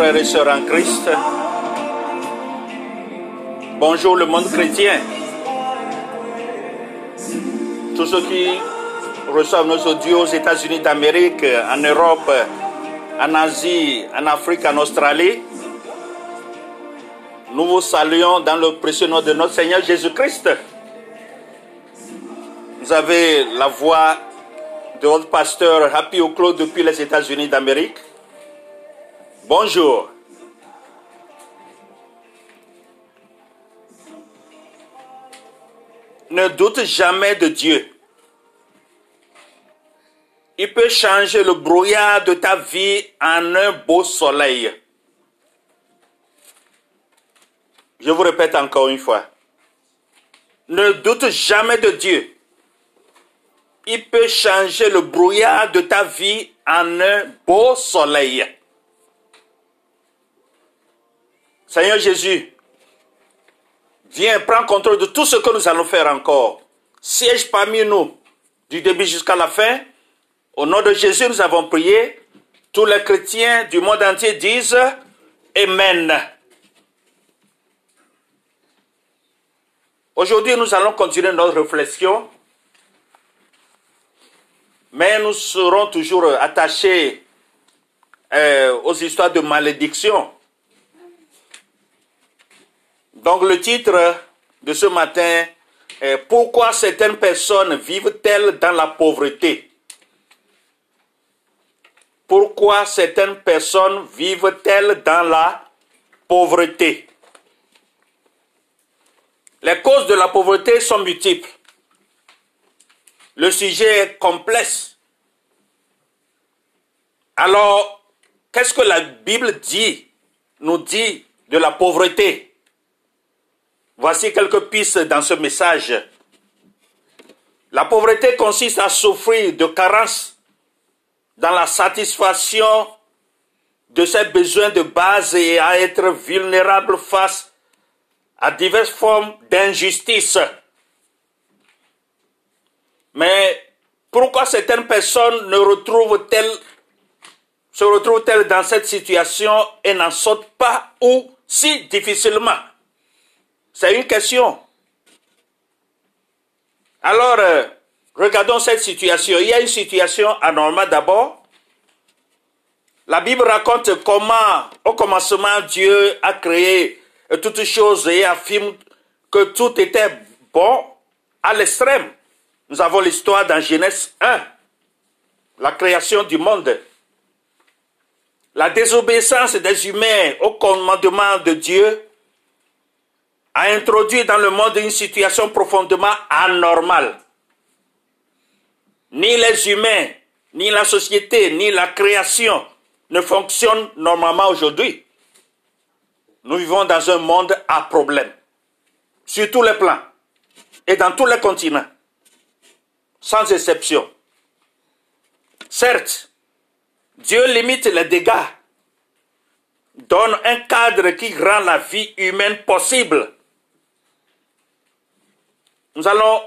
frères et sœurs en Christ. Bonjour le monde chrétien. Tous ceux qui reçoivent nos audios aux États-Unis d'Amérique, en Europe, en Asie, en Afrique, en Australie. Nous vous saluons dans le précieux nom de notre Seigneur Jésus-Christ. Vous avez la voix de votre pasteur Happy Oclo depuis les États-Unis d'Amérique. Bonjour. Ne doute jamais de Dieu. Il peut changer le brouillard de ta vie en un beau soleil. Je vous répète encore une fois. Ne doute jamais de Dieu. Il peut changer le brouillard de ta vie en un beau soleil. Seigneur Jésus, viens, prends contrôle de tout ce que nous allons faire encore. Siège parmi nous du début jusqu'à la fin. Au nom de Jésus, nous avons prié. Tous les chrétiens du monde entier disent Amen. Aujourd'hui, nous allons continuer notre réflexion, mais nous serons toujours attachés euh, aux histoires de malédiction. Donc le titre de ce matin est Pourquoi certaines personnes vivent-elles dans la pauvreté? Pourquoi certaines personnes vivent-elles dans la pauvreté? Les causes de la pauvreté sont multiples. Le sujet est complexe. Alors, qu'est-ce que la Bible dit, nous dit de la pauvreté? Voici quelques pistes dans ce message. La pauvreté consiste à souffrir de carence dans la satisfaction de ses besoins de base et à être vulnérable face à diverses formes d'injustice. Mais pourquoi certaines personnes ne se retrouvent-elles dans cette situation et n'en sortent pas ou si difficilement? C'est une question. Alors, euh, regardons cette situation. Il y a une situation anormale d'abord. La Bible raconte comment, au commencement, Dieu a créé toutes choses et affirme que tout était bon à l'extrême. Nous avons l'histoire dans Genèse 1, la création du monde. La désobéissance des humains au commandement de Dieu a introduit dans le monde une situation profondément anormale. Ni les humains, ni la société, ni la création ne fonctionnent normalement aujourd'hui. Nous vivons dans un monde à problème, sur tous les plans et dans tous les continents, sans exception. Certes, Dieu limite les dégâts, donne un cadre qui rend la vie humaine possible nous allons,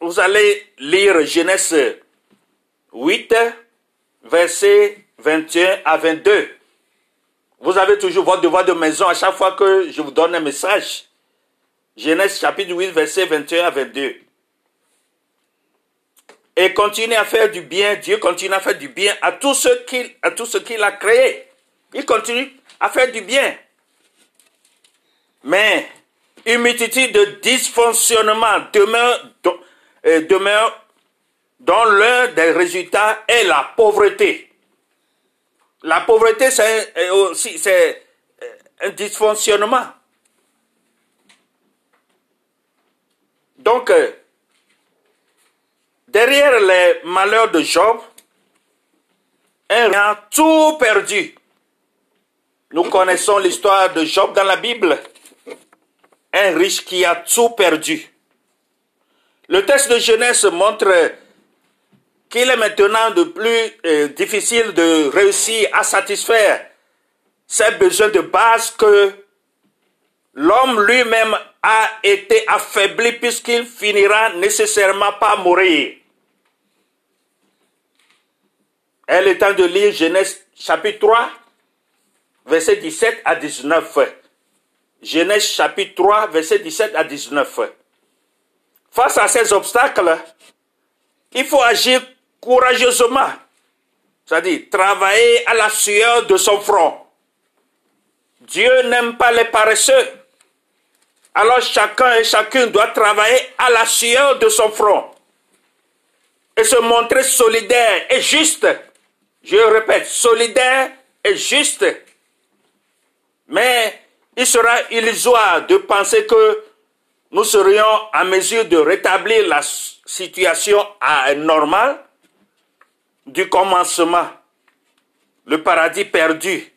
vous allez lire Genèse 8, versets 21 à 22. Vous avez toujours votre devoir de maison à chaque fois que je vous donne un message. Genèse chapitre 8, versets 21 à 22. Et continue à faire du bien, Dieu continue à faire du bien à tous ceux qu'il, à tout ce qu'il a créé. Il continue à faire du bien. Mais une multitude de dysfonctionnements demeure, dont l'un des résultats est la pauvreté. La pauvreté, c'est aussi c'est un dysfonctionnement. Donc, euh, derrière les malheurs de Job, un a tout perdu. Nous connaissons l'histoire de Job dans la Bible. Un riche qui a tout perdu. Le texte de Genèse montre qu'il est maintenant de plus euh, difficile de réussir à satisfaire ses besoins de base que l'homme lui-même a été affaibli puisqu'il finira nécessairement par mourir. Elle est temps de lire Genèse chapitre 3, verset 17 à 19. Genèse chapitre 3, verset 17 à 19. Face à ces obstacles, il faut agir courageusement, c'est-à-dire travailler à la sueur de son front. Dieu n'aime pas les paresseux. Alors chacun et chacune doit travailler à la sueur de son front et se montrer solidaire et juste. Je répète, solidaire et juste. Mais il sera illusoire de penser que nous serions en mesure de rétablir la situation normale du commencement, le paradis perdu,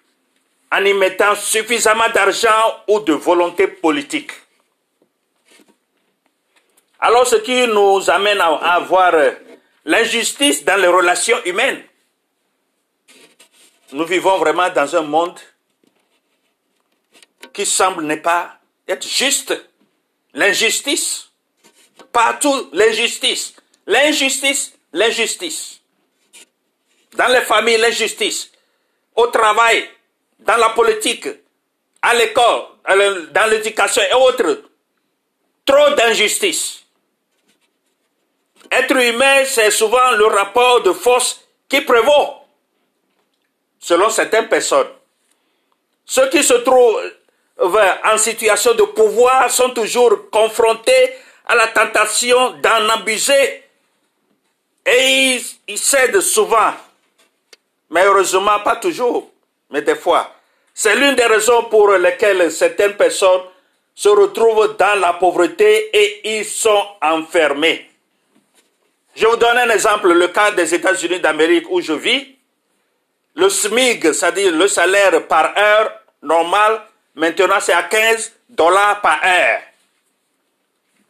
en y mettant suffisamment d'argent ou de volonté politique. Alors ce qui nous amène à avoir l'injustice dans les relations humaines. Nous vivons vraiment dans un monde qui semble ne pas être juste. L'injustice, partout l'injustice, l'injustice, l'injustice. Dans les familles, l'injustice. Au travail, dans la politique, à l'école, dans l'éducation et autres. Trop d'injustice. Être humain, c'est souvent le rapport de force qui prévaut, selon certaines personnes. Ceux qui se trouvent en situation de pouvoir sont toujours confrontés à la tentation d'en abuser. Et ils, cèdent souvent, mais heureusement pas toujours mais des fois. C'est l'une des raisons pour lesquelles certaines personnes se retrouvent dans la pauvreté et ils sont enfermés. Je vous donne un exemple, le cas des États-Unis d'Amérique où je vis. Le SMIG, c'est-à-dire le salaire par heure normal, maintenant c'est à 15 dollars par heure.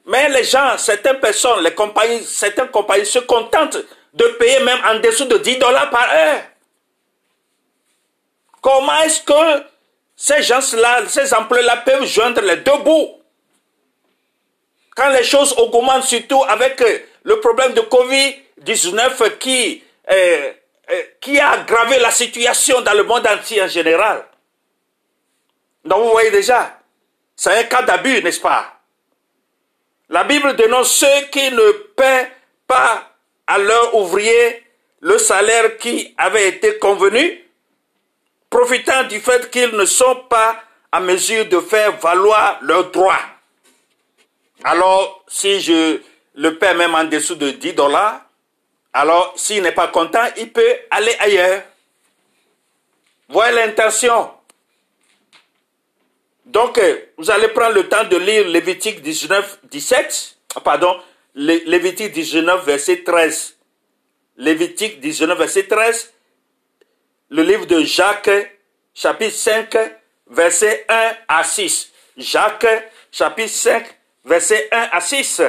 Mais les gens, certaines personnes, les compagnies, certaines compagnies se contentent de payer même en dessous de 10 dollars par heure. Comment est-ce que ces gens-là, ces emplois-là peuvent joindre les deux bouts? Quand les choses augmentent, surtout avec euh, le problème de Covid-19 qui, euh, euh, qui a aggravé la situation dans le monde entier en général. Donc vous voyez déjà, c'est un cas d'abus, n'est-ce pas? La Bible dénonce ceux qui ne paient pas à leurs ouvriers le salaire qui avait été convenu profitant du fait qu'ils ne sont pas à mesure de faire valoir leurs droits. Alors, si je le paie même en dessous de 10 dollars, alors s'il n'est pas content, il peut aller ailleurs. Voyez l'intention. Donc, euh, vous allez prendre le temps de lire Lévitique 19, 17, ah, pardon, Lévitique 19, verset 13. Lévitique 19, verset 13 le livre de Jacques, chapitre 5, verset 1 à 6. Jacques, chapitre 5, verset 1 à 6.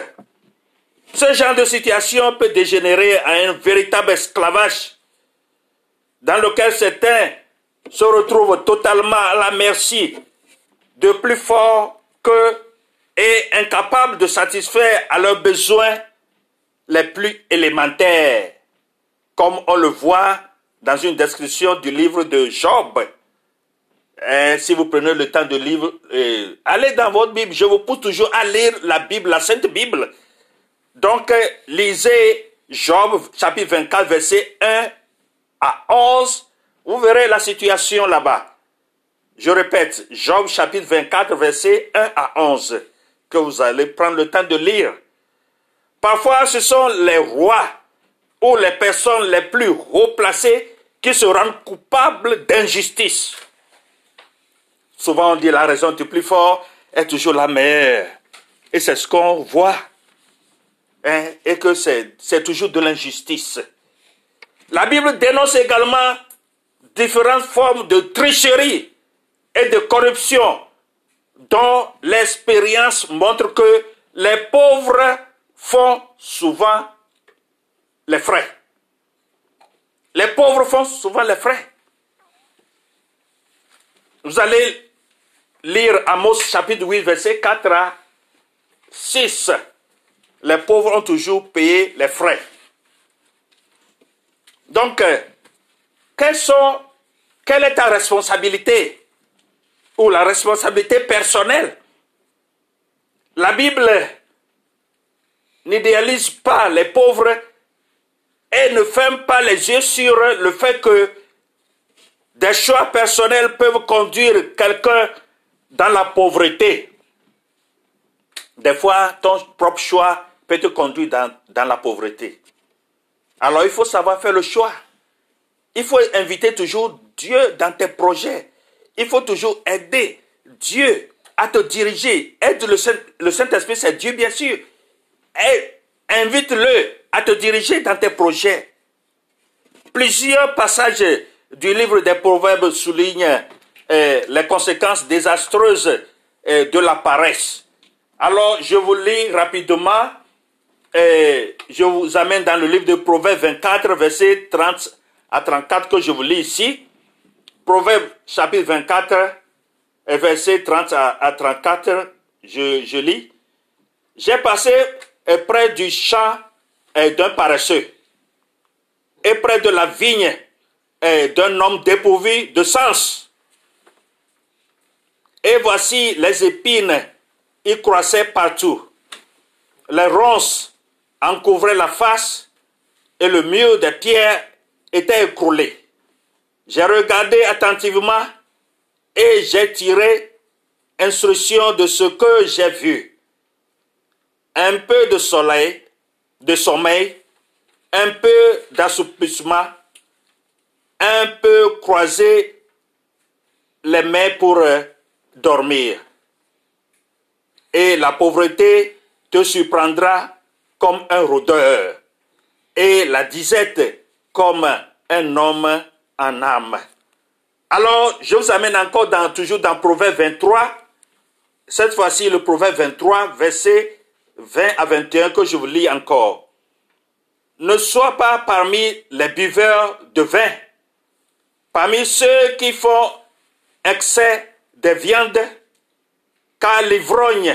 Ce genre de situation peut dégénérer à un véritable esclavage dans lequel certains se retrouvent totalement à la merci de plus fort que et incapables de satisfaire à leurs besoins les plus élémentaires, comme on le voit dans une description du livre de Job. Et si vous prenez le temps de lire, euh, allez dans votre Bible. Je vous pousse toujours à lire la Bible, la Sainte Bible. Donc, euh, lisez Job, chapitre 24, verset 1 à 11. Vous verrez la situation là-bas. Je répète, Job, chapitre 24, verset 1 à 11, que vous allez prendre le temps de lire. Parfois, ce sont les rois ou les personnes les plus haut placées qui se rendent coupables d'injustice. Souvent on dit la raison du plus fort est toujours la meilleure. Et c'est ce qu'on voit. Hein, et que c'est toujours de l'injustice. La Bible dénonce également différentes formes de tricherie et de corruption dont l'expérience montre que les pauvres font souvent les frais. Les pauvres font souvent les frais. Vous allez lire Amos chapitre 8, verset 4 à 6. Les pauvres ont toujours payé les frais. Donc, euh, sont, quelle est ta responsabilité? Ou la responsabilité personnelle La Bible n'idéalise pas les pauvres et ne ferme pas les yeux sur le fait que des choix personnels peuvent conduire quelqu'un dans la pauvreté. Des fois, ton propre choix peut te conduire dans, la pauvreté. Alors il faut savoir faire le choix. Il faut inviter toujours Dieu dans tes projets. Il faut toujours aider Dieu à te diriger. Aide le, Saint-Esprit, c'est Dieu bien sûr. Invite-le à te diriger dans tes projets. Plusieurs passages du livre des Proverbes soulignent euh, les conséquences désastreuses euh, de la paresse. Alors, je vous lis rapidement. Euh, je vous amène dans le livre de Proverbes 24, verset 30 à 34 que je vous lis ici. Proverbes chapitre 24, verset 30 à, 34, je, je lis. J'ai passé près du champ d'un paresseux et près de la vigne d'un homme dépourvu de sens. Et voici les épines y croissaient partout. Les ronces en couvraient la face et le mur des pierres était écroulé. J'ai regardé attentivement et j'ai tiré instruction de ce que j'ai vu. Un peu de soleil, de sommeil, un peu d'assoupissement, un peu croiser les mains pour euh, dormir. Et la pauvreté te surprendra comme un rôdeur, et la disette comme un homme en âme. Alors, je vous amène encore dans, toujours dans Proverbe 23, cette fois-ci le Proverbe 23, verset 20 à 21 que je vous lis encore. Ne sois pas parmi les buveurs de vin, parmi ceux qui font excès de viande, car l'ivrogne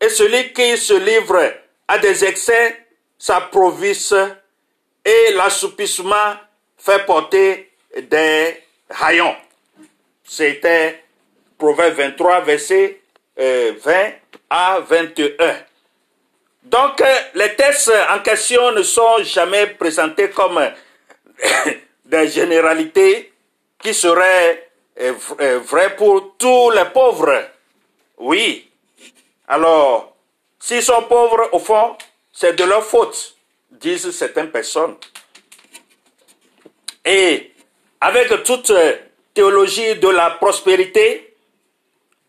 et celui qui se livre à des excès s'approvisse et l'assoupissement fait porter des haillons. C'était Proverbe 23, verset 20 euh, à 21. Donc, euh, les tests en question ne sont jamais présentés comme des généralités qui seraient euh, vraies pour tous les pauvres. Oui. Alors, s'ils sont pauvres, au fond, c'est de leur faute, disent certaines personnes. Et avec toute théologie de la prospérité,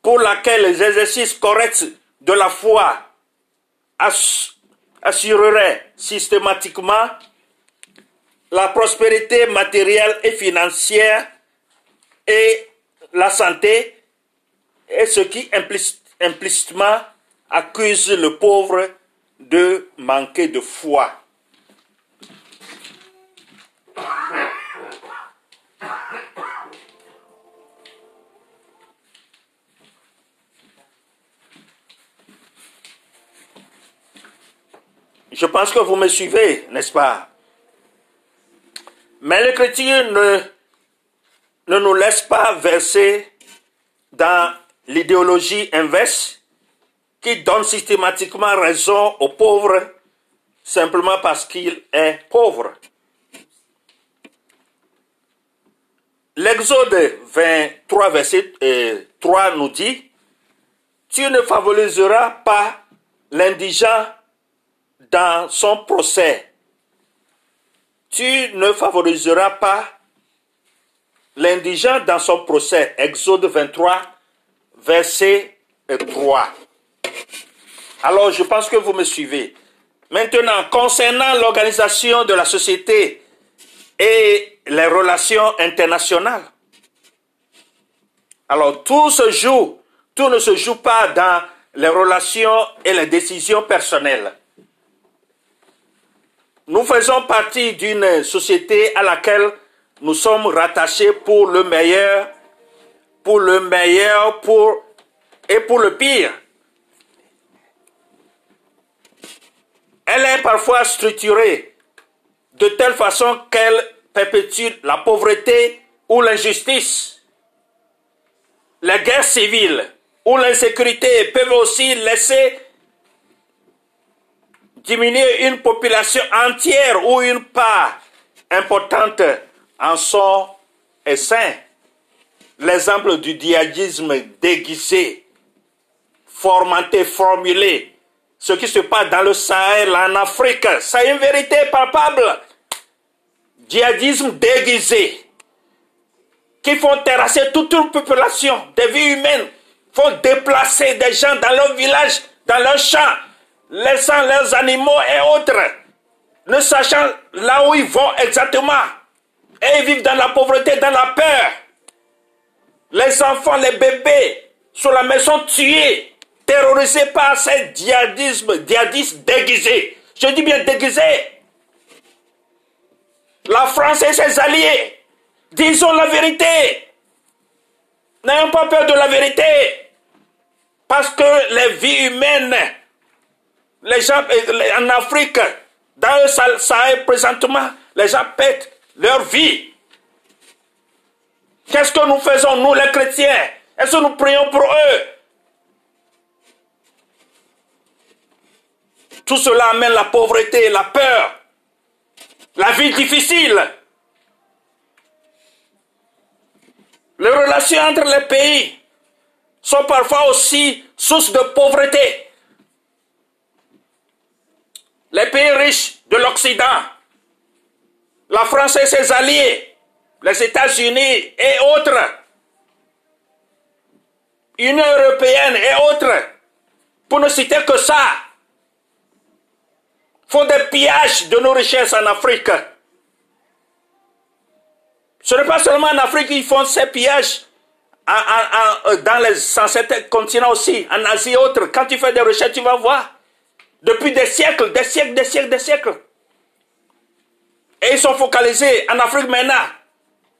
pour laquelle les exercices corrects de la foi assureraient systématiquement la prospérité matérielle et financière et la santé, et ce qui implicitement accuse le pauvre de manquer de foi. Je pense que vous me suivez, n'est-ce pas? Mais l'Écriture ne, ne nous laisse pas verser dans l'idéologie inverse qui donne systématiquement raison aux pauvres simplement parce qu'il est pauvre. L'Exode 23, verset 3 euh, nous dit, Tu ne favoriseras pas l'indigent dans son procès. tu ne favoriseras pas l'indigent dans son procès. Exode 23, verset 3. Alors, je pense que vous me suivez. Maintenant, concernant l'organisation de la société et les relations internationales. Alors, tout se joue, tout ne se joue pas dans les relations et les décisions personnelles. Nous faisons partie d'une société à laquelle nous sommes rattachés pour le meilleur, pour le meilleur, pour et pour le pire. Elle est parfois structurée de telle façon qu'elle perpétue la pauvreté ou l'injustice. La guerre civile ou l'insécurité peuvent aussi laisser diminuer une population entière ou une part importante en son sein. L'exemple du djihadisme déguisé, formaté, formulé, ce qui se passe dans le Sahel, en Afrique, c'est une vérité palpable. Djihadisme déguisé, qui font terrasser toute une population, des vies humaines, font déplacer des gens dans leur village, dans leurs champs, laissant leurs animaux et autres, ne sachant là où ils vont exactement. Et ils vivent dans la pauvreté, dans la peur. Les enfants, les bébés, sur la maison tués, terrorisés par ce djihadisme, djihadisme déguisé. Je dis bien déguisé. La France et ses alliés, disons la vérité? N'ayons pas peur de la vérité. Parce que les vies humaines les gens en Afrique, dans le Sahel présentement, les gens pètent leur vie. Qu'est-ce que nous faisons, nous les chrétiens? Est-ce que nous prions pour eux? Tout cela amène la pauvreté, la peur, la vie difficile. Les relations entre les pays sont parfois aussi source de pauvreté les pays riches de l'Occident, la France et ses alliés, les États-Unis et autres, Union européenne et autres, pour ne citer que ça, font des pillages de nos richesses en Afrique. Ce n'est pas seulement en Afrique qu'ils font ces pillages, dans les 107 continents aussi, en Asie et autres. Quand tu fais des recherches, tu vas voir depuis des siècles, des siècles, des siècles, des siècles. Et ils sont focalisés en Afrique maintenant,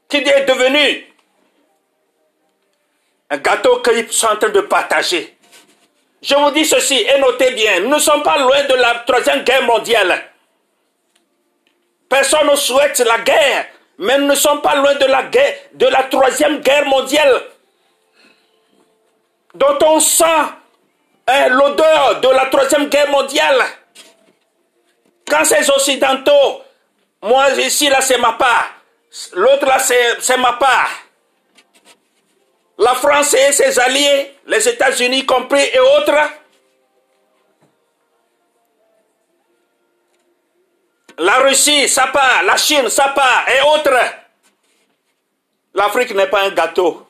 qui est devenu un gâteau qu'ils sont en train de partager. Je vous dis ceci, et notez bien, nous ne sommes pas loin de la troisième guerre mondiale. Personne ne souhaite la guerre, mais nous ne sommes pas loin de la troisième guerre mondiale, dont on sent Hein, l'odeur de la troisième guerre mondiale. Quand ces occidentaux, moi ici là c'est ma part, l'autre là c'est ma part. La France et ses alliés, les États-Unis compris et autres, la Russie, sa part, la Chine, sa part et autres. L'Afrique n'est pas un gâteau.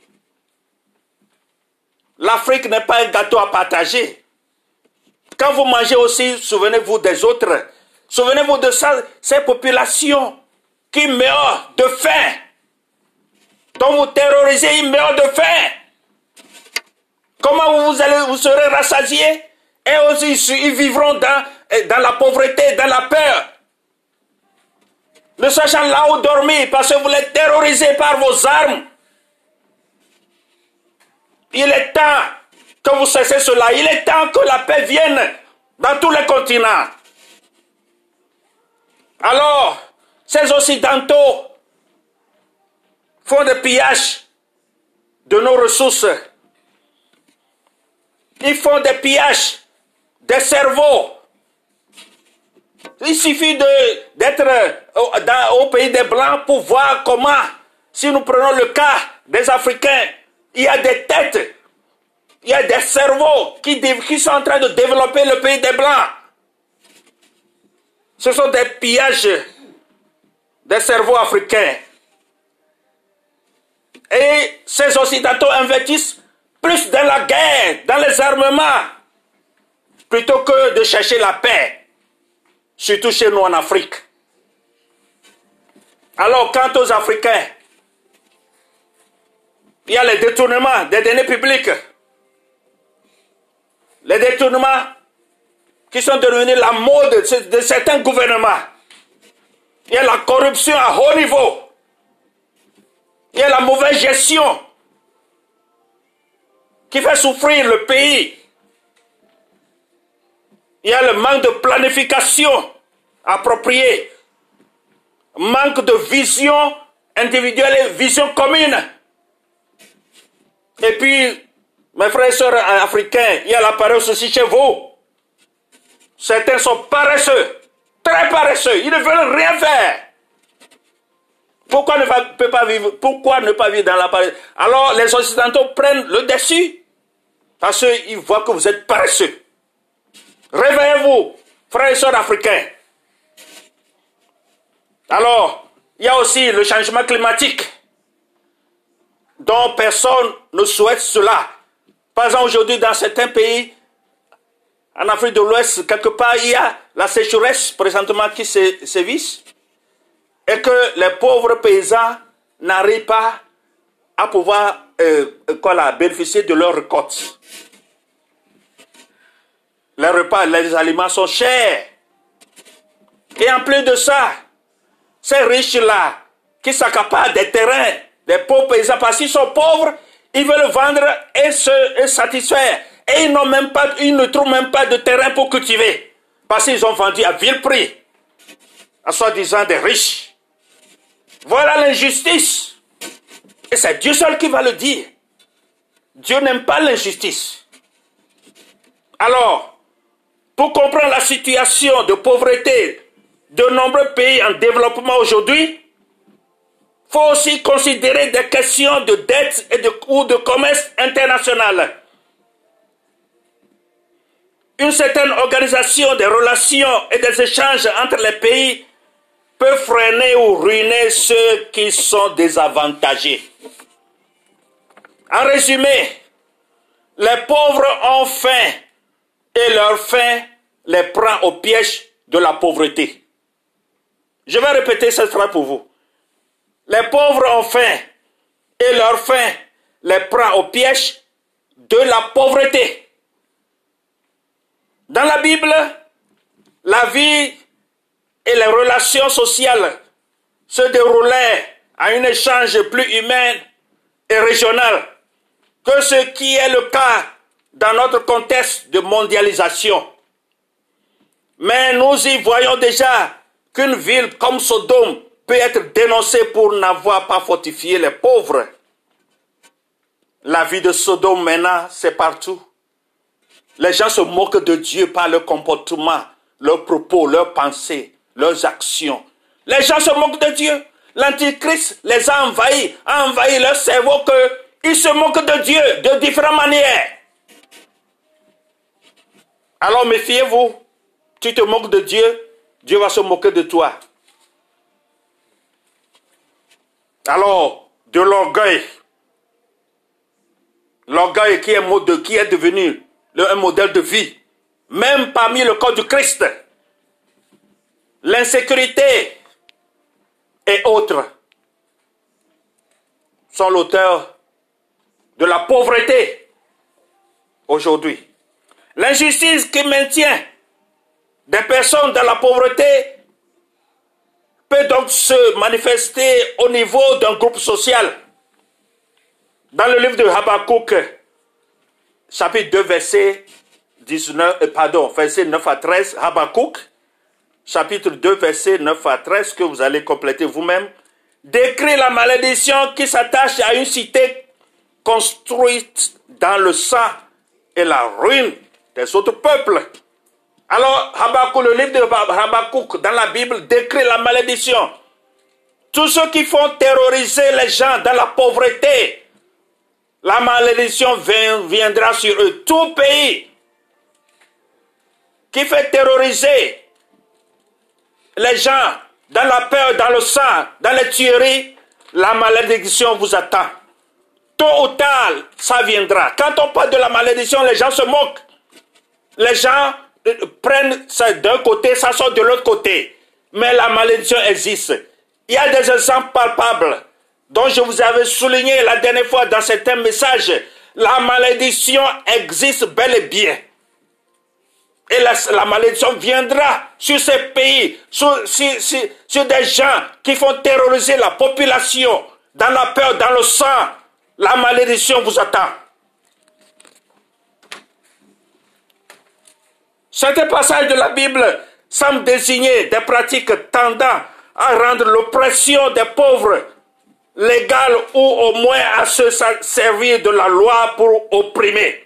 L'Afrique n'est pas un gâteau à partager. Quand vous mangez aussi, souvenez-vous des autres. Souvenez-vous de ça, ces populations qui meurent de faim. Dont vous terrorisez, ils meurent de faim. Comment vous, allez, vous serez rassasiés? Et aussi, ils vivront dans, dans la pauvreté, dans la peur. Ne sachant là où dormir parce que vous les terrorisez par vos armes. Il est temps que vous cessez cela. Il est temps que la paix vienne dans tous les continents. Alors, ces Occidentaux font des pillages de nos ressources. Ils font des pillages des cerveaux. Il suffit d'être au pays des Blancs pour voir comment, si nous prenons le cas des Africains, il y a des têtes, il y a des cerveaux qui, qui sont en train de développer le pays des Blancs. Ce sont des pillages des cerveaux africains. Et ces Occidentaux investissent plus dans la guerre, dans les armements, plutôt que de chercher la paix, surtout chez nous en Afrique. Alors, quant aux Africains, il y a les détournements des données publiques. Les détournements qui sont devenus la mode de certains gouvernements. Il y a la corruption à haut niveau. Il y a la mauvaise gestion qui fait souffrir le pays. Il y a le manque de planification appropriée, manque de vision individuelle et vision commune. Et puis, mes frères et sœurs africains, il y a la paresse aussi chez vous. Certains sont paresseux, très paresseux, ils ne veulent rien faire. Pourquoi ne pas vivre, pourquoi ne pas vivre dans la paresse? Alors les Occidentaux prennent le dessus parce qu'ils voient que vous êtes paresseux. Réveillez-vous, frères et sœurs africains. Alors, il y a aussi le changement climatique dont personne ne souhaite cela. Par exemple, aujourd'hui, dans certains pays, en Afrique de l'Ouest, quelque part, il y a la sécheresse présentement qui sévit et que les pauvres paysans n'arrivent pas à pouvoir euh, quoi, bénéficier de leurs récoltes. Les repas, les aliments sont chers. Et en plus de ça, ces riches-là qui s'accaparent des terrains des pauvres paysans, parce qu'ils sont pauvres, ils veulent vendre et se satisfaire. Et ils, n'ont même pas, ils ne trouvent même pas de terrain pour cultiver. Parce qu'ils ont vendu à vil prix. À soi-disant des riches. Voilà l'injustice. Et c'est Dieu seul qui va le dire. Dieu n'aime pas l'injustice. Alors, pour comprendre la situation de pauvreté de nombreux pays en développement aujourd'hui, faut aussi considérer des questions de dette et de, ou de commerce international. Une certaine organisation des relations et des échanges entre les pays peut freiner ou ruiner ceux qui sont désavantagés. En résumé, les pauvres ont faim et leur faim les prend au piège de la pauvreté. Je vais répéter cette phrase pour vous. Les pauvres ont faim et leur faim les prend au piège de la pauvreté. Dans la Bible, la vie et les relations sociales se déroulaient à un échange plus humain et régional que ce qui est le cas dans notre contexte de mondialisation. Mais nous y voyons déjà qu'une ville comme Sodome peut être dénoncée pour n'avoir pas fortifié les pauvres. La vie de Sodome maintenant, c'est partout. Les gens se moquent de Dieu par leur comportement, leurs propos, leurs pensées, leurs actions. Les gens se moquent de Dieu. L'Antichrist les a envahis, a envahi leur cerveau qu'ils se moquent de Dieu de différentes manières. Alors méfiez-vous. Tu te moques de Dieu, Dieu va se moquer de toi. Alors, de l'orgueil. L'orgueil qui est, qui est devenu un modèle de vie, même parmi le corps du Christ. L'insécurité et autres sont l'auteur de la pauvreté aujourd'hui. L'injustice qui maintient des personnes dans la pauvreté peut donc se manifester au niveau d'un groupe social. Dans le livre de Habakkuk, chapitre 2, verset 19, euh, pardon, verset 9 à 13, Habakkuk, chapitre 2, verset 9 à 13, que vous allez compléter vous-même, décrit la malédiction qui s'attache à une cité construite dans le sang et la ruine des autres peuples. Alors, Habakkuk, le livre de Habakkuk dans la Bible décrit la malédiction. Tous ceux qui font terroriser les gens dans la pauvreté, la malédiction viendra sur eux. Tout pays qui fait terroriser les gens dans la peur, dans le sang, dans les tueries, la malédiction vous attend. Tôt ou tard, ça viendra. Quand on parle de la malédiction, les gens se moquent. Les gens euh, prennent ça d'un côté, ça sort de l'autre côté. Mais la malédiction existe. Il y a des exemples palpables dont je vous avais souligné la dernière fois dans certains messages. La malédiction existe bel et bien. Et la, malédiction viendra sur ces pays, sur, sur, des gens qui font terroriser la population, dans la peur, dans le sang. La malédiction vous attend. Certains passages de la Bible semblent désigner des pratiques tendant à rendre l'oppression des pauvres légale ou au moins à se servir de la loi pour opprimer.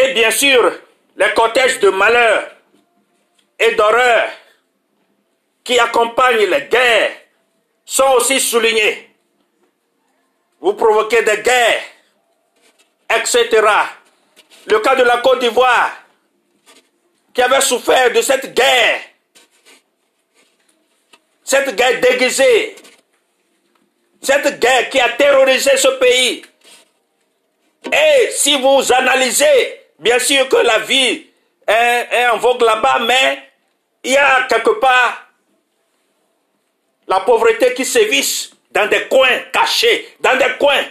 Et bien sûr, les cortèges de malheur et d'horreur qui accompagnent les guerres sont aussi soulignés. Vous provoquez des guerres, etc. Le cas de la Côte d'Ivoire, qui avait souffert de cette guerre, cette guerre déguisée, cette guerre qui a terrorisé ce pays. Et si vous analysez Bien sûr que la vie est, en vogue là-bas, mais il y a quelque part la pauvreté qui sévisse dans des coins cachés, dans des coins.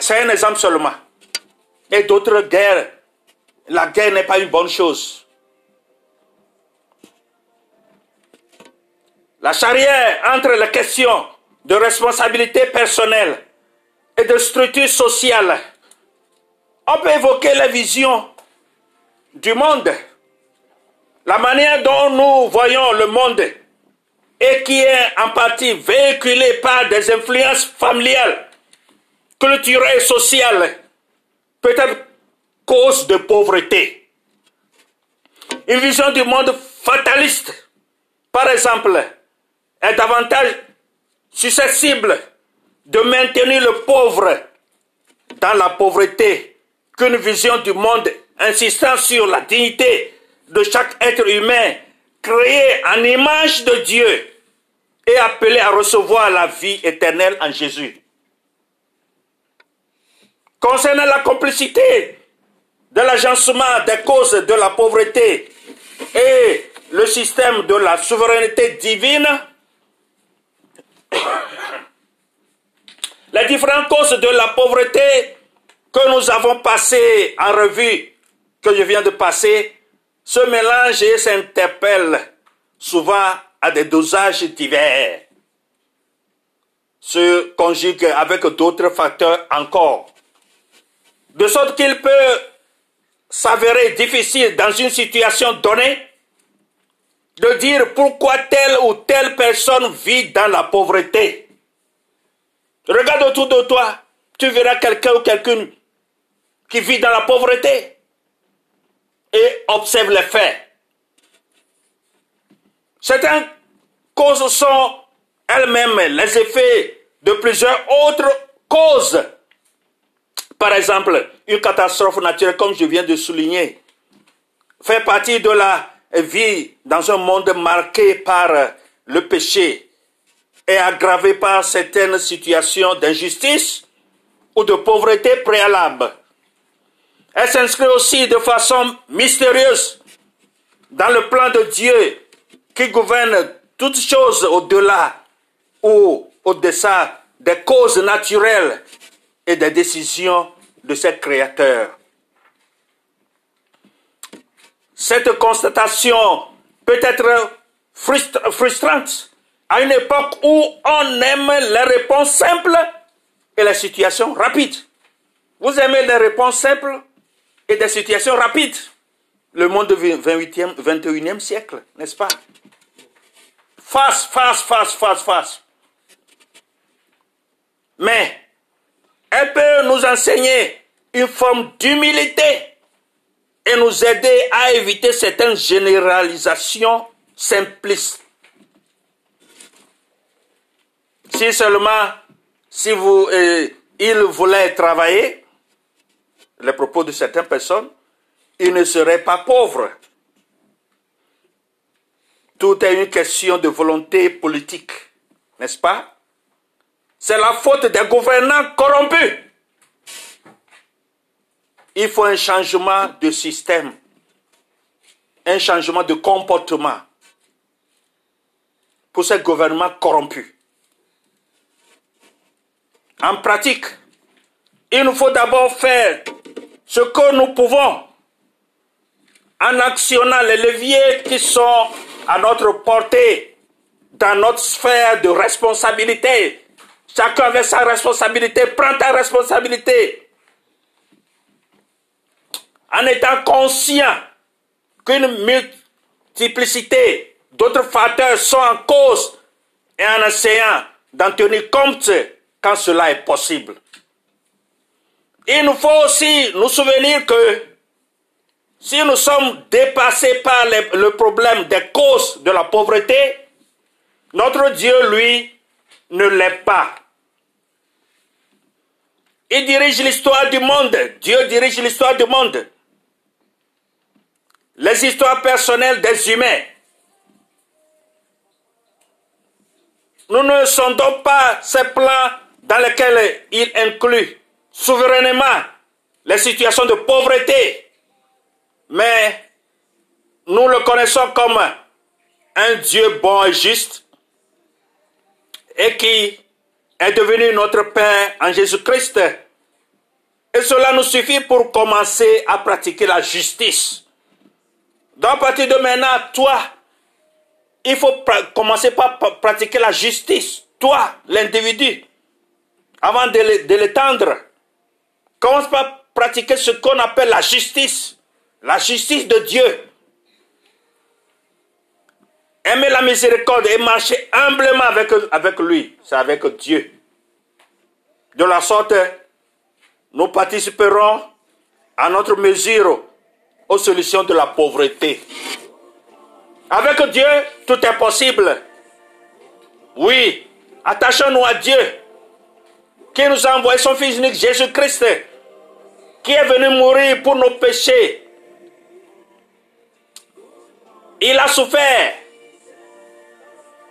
C'est un exemple seulement. Et d'autres guerres, la guerre n'est pas une bonne chose. La charrière entre les questions de responsabilité personnelle et de structure sociale on peut évoquer la vision du monde, la manière dont nous voyons le monde et qui est en partie véhiculée par des influences familiales, culturelles et sociales, peut-être cause de pauvreté. Une vision du monde fataliste, par exemple, est davantage susceptible de maintenir le pauvre dans la pauvreté qu'une vision du monde insistant sur la dignité de chaque être humain créé en image de Dieu et appelé à recevoir la vie éternelle en Jésus. Concernant la complicité de l'agencement des causes de la pauvreté et le système de la souveraineté divine, les différentes causes de la pauvreté que nous avons passé en revue, que je viens de passer, se mélangent et s'interpellent souvent à des dosages divers, se conjuguent avec d'autres facteurs encore, de sorte qu'il peut s'avérer difficile dans une situation donnée de dire pourquoi telle ou telle personne vit dans la pauvreté. Regarde autour de toi, tu verras quelqu'un ou quelqu'une qui vit dans la pauvreté et observe les faits. Certaines causes sont elles-mêmes les effets de plusieurs autres causes. Par exemple, une catastrophe naturelle, comme je viens de souligner, fait partie de la vie dans un monde marqué par le péché et aggravé par certaines situations d'injustice ou de pauvreté préalable. Elle s'inscrit aussi de façon mystérieuse dans le plan de Dieu qui gouverne toutes choses au-delà ou au-dessous des causes naturelles et des décisions de ses créateurs. Cette constatation peut être frustrante à une époque où on aime les réponses simples et les situations rapides. Vous aimez les réponses simples et des situations rapides. Le monde du 28e, 21e siècle, n'est-ce pas? Face, face, face, face, face. Mais elle peut nous enseigner une forme d'humilité et nous aider à éviter certaines généralisations simplistes. Si seulement, si vous, euh, il voulait travailler, les propos de certaines personnes, ils ne seraient pas pauvres. Tout est une question de volonté politique, n'est-ce pas? C'est la faute des gouvernants corrompus. Il faut un changement de système, un changement de comportement pour ces gouvernements corrompus. En pratique, il nous faut d'abord faire ce que nous pouvons en actionnant les leviers qui sont à notre portée dans notre sphère de responsabilité. Chacun avec sa responsabilité. Prends ta responsabilité. En étant conscient qu'une multiplicité d'autres facteurs sont en cause et en essayant d'en tenir compte quand cela est possible. Il nous faut aussi nous souvenir que si nous sommes dépassés par le problème des causes de la pauvreté, notre Dieu, lui, ne l'est pas. Il dirige l'histoire du monde. Dieu dirige l'histoire du monde. Les histoires personnelles des humains. Nous ne sondons pas ces plans dans lesquels il inclut souverainement les situations de pauvreté, mais nous le connaissons comme un Dieu bon et juste et qui est devenu notre Père en Jésus-Christ. Et cela nous suffit pour commencer à pratiquer la justice. Donc partir de maintenant, toi, il faut commencer par pratiquer la justice. Toi, l'individu, avant de l'étendre, commence par pratiquer ce qu'on appelle la justice. La justice de Dieu. Aimer la miséricorde et marcher humblement avec, avec lui. C'est avec Dieu. De la sorte, nous participerons à notre mesure aux solutions de la pauvreté. Avec Dieu, tout est possible. Oui, attachons-nous à Dieu, qui nous a envoyé son Fils unique, Jésus-Christ, qui est venu mourir pour nos péchés. Il a souffert.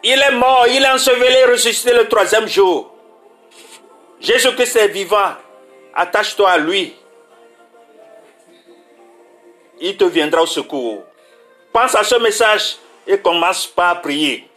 Il est mort, il est enseveli, ressuscité le troisième jour. Jésus-Christ est vivant. Attache-toi à lui. Il te viendra au secours. Pense à ce message et commence par prier.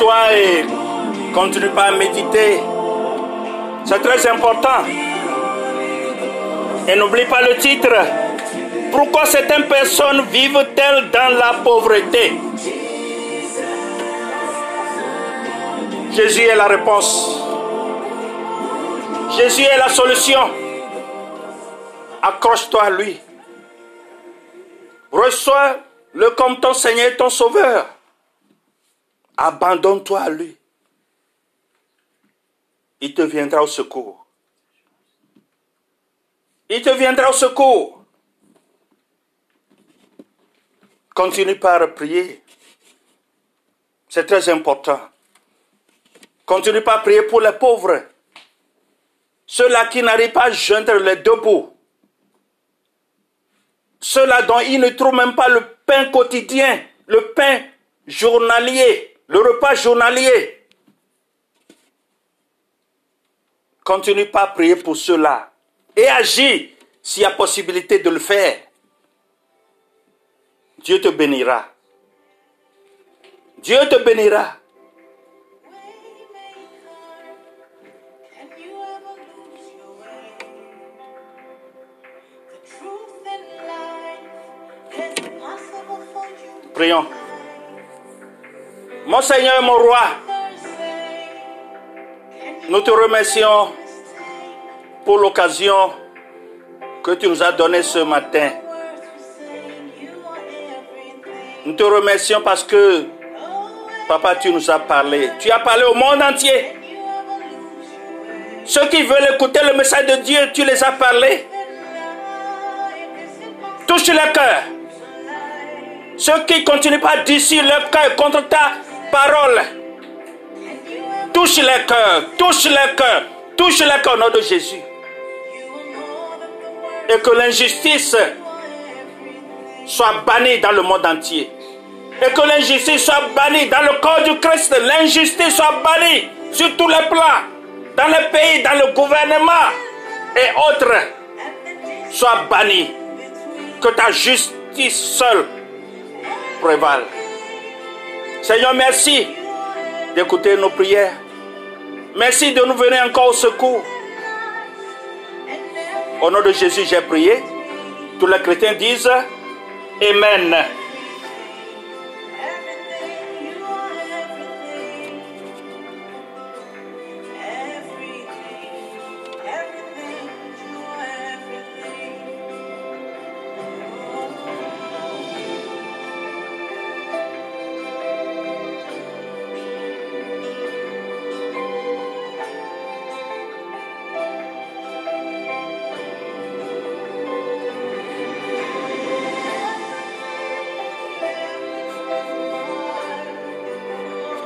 Concentre-toi et continue pas à méditer. C'est très important. Et n'oublie pas le titre. Pourquoi certaines personnes vivent-elles dans la pauvreté? Jésus est la réponse. Jésus est la solution. Accroche-toi à lui. Reçois-le comme ton Seigneur et ton Sauveur. Abandonne-toi à lui. Il te viendra au secours. Il te viendra au secours. Continue par prier. C'est très important. Continue pas à prier pour les pauvres. Ceux-là qui n'arrivent pas à joindre les deux bouts. Ceux-là dont ils ne trouvent même pas le pain quotidien, le pain journalier, le repas journalier. Continue pas à prier pour ceux-là. Et agis s'il y a possibilité de le faire. Dieu te bénira. Dieu te bénira. Can Mon Seigneur et mon roi, nous te remercions pour l'occasion que tu nous as donnée ce matin. Nous te remercions parce que, papa, tu nous as parlé. Tu as parlé au monde entier. Ceux qui veulent écouter le message de Dieu, tu les as parlé. Touche le cœur. Ceux qui continuent pas d'ici leur cœur contre ta parole. Touche les cœurs, touche les cœurs, touche les cœurs au nom de Jésus. Et que l'injustice soit bannie dans le monde entier. Et que l'injustice soit bannie dans le corps du Christ. L'injustice soit bannie sur tous les plans. Dans les pays, dans le gouvernement et autres. Soit bannie. Que ta justice seule prévale. Seigneur, merci d'écouter nos prières. Merci de nous venir encore au secours. Au nom de Jésus, j'ai prié. Tous les chrétiens disent Amen.